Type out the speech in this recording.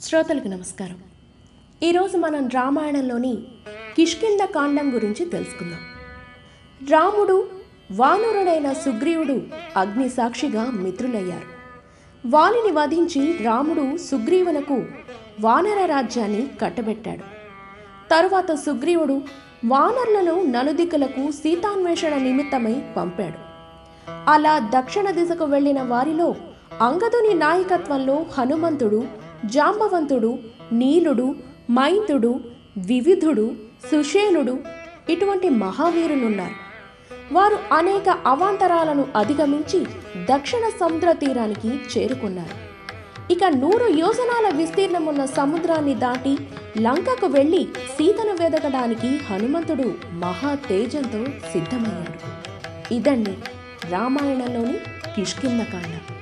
శ్రోతలకు నమస్కారం. ఈరోజు మనం రామాయణంలోని కిష్కింద కాండం గురించి తెలుసుకుందాం. రాముడు వానరుడైన సుగ్రీవుడు అగ్ని సాక్షిగా మిత్రులయ్యారు. వాలిని వధించి రాముడు సుగ్రీవునకు వానర రాజ్యాన్ని కట్టబెట్టాడు. తరువాత సుగ్రీవుడు వానరులను నలుదిక్కులకు సీతాన్వేషణ నిమిత్తమై పంపాడు. అలా దక్షిణ దిశకు వెళ్ళిన వారిలో అంగదుని నాయకత్వంలో హనుమంతుడు జాంబవంతుడు నీలుడు మైంతుడు వివిధుడు సుషేనుడు ఇటువంటి మహావీరులున్నారు. వారు అనేక అవాంతరాలను అధిగమించి దక్షిణ సముద్ర తీరానికి చేరుకున్నారు. ఇక నూరు యోజనాల విస్తీర్ణమున్న సముద్రాన్ని దాటి లంకకు వెళ్ళి సీతను వెదకడానికి హనుమంతుడు మహా తేజంతో సిద్ధమయ్యాడు. ఇదండి రామాయణంలోని కిష్కిందకాండ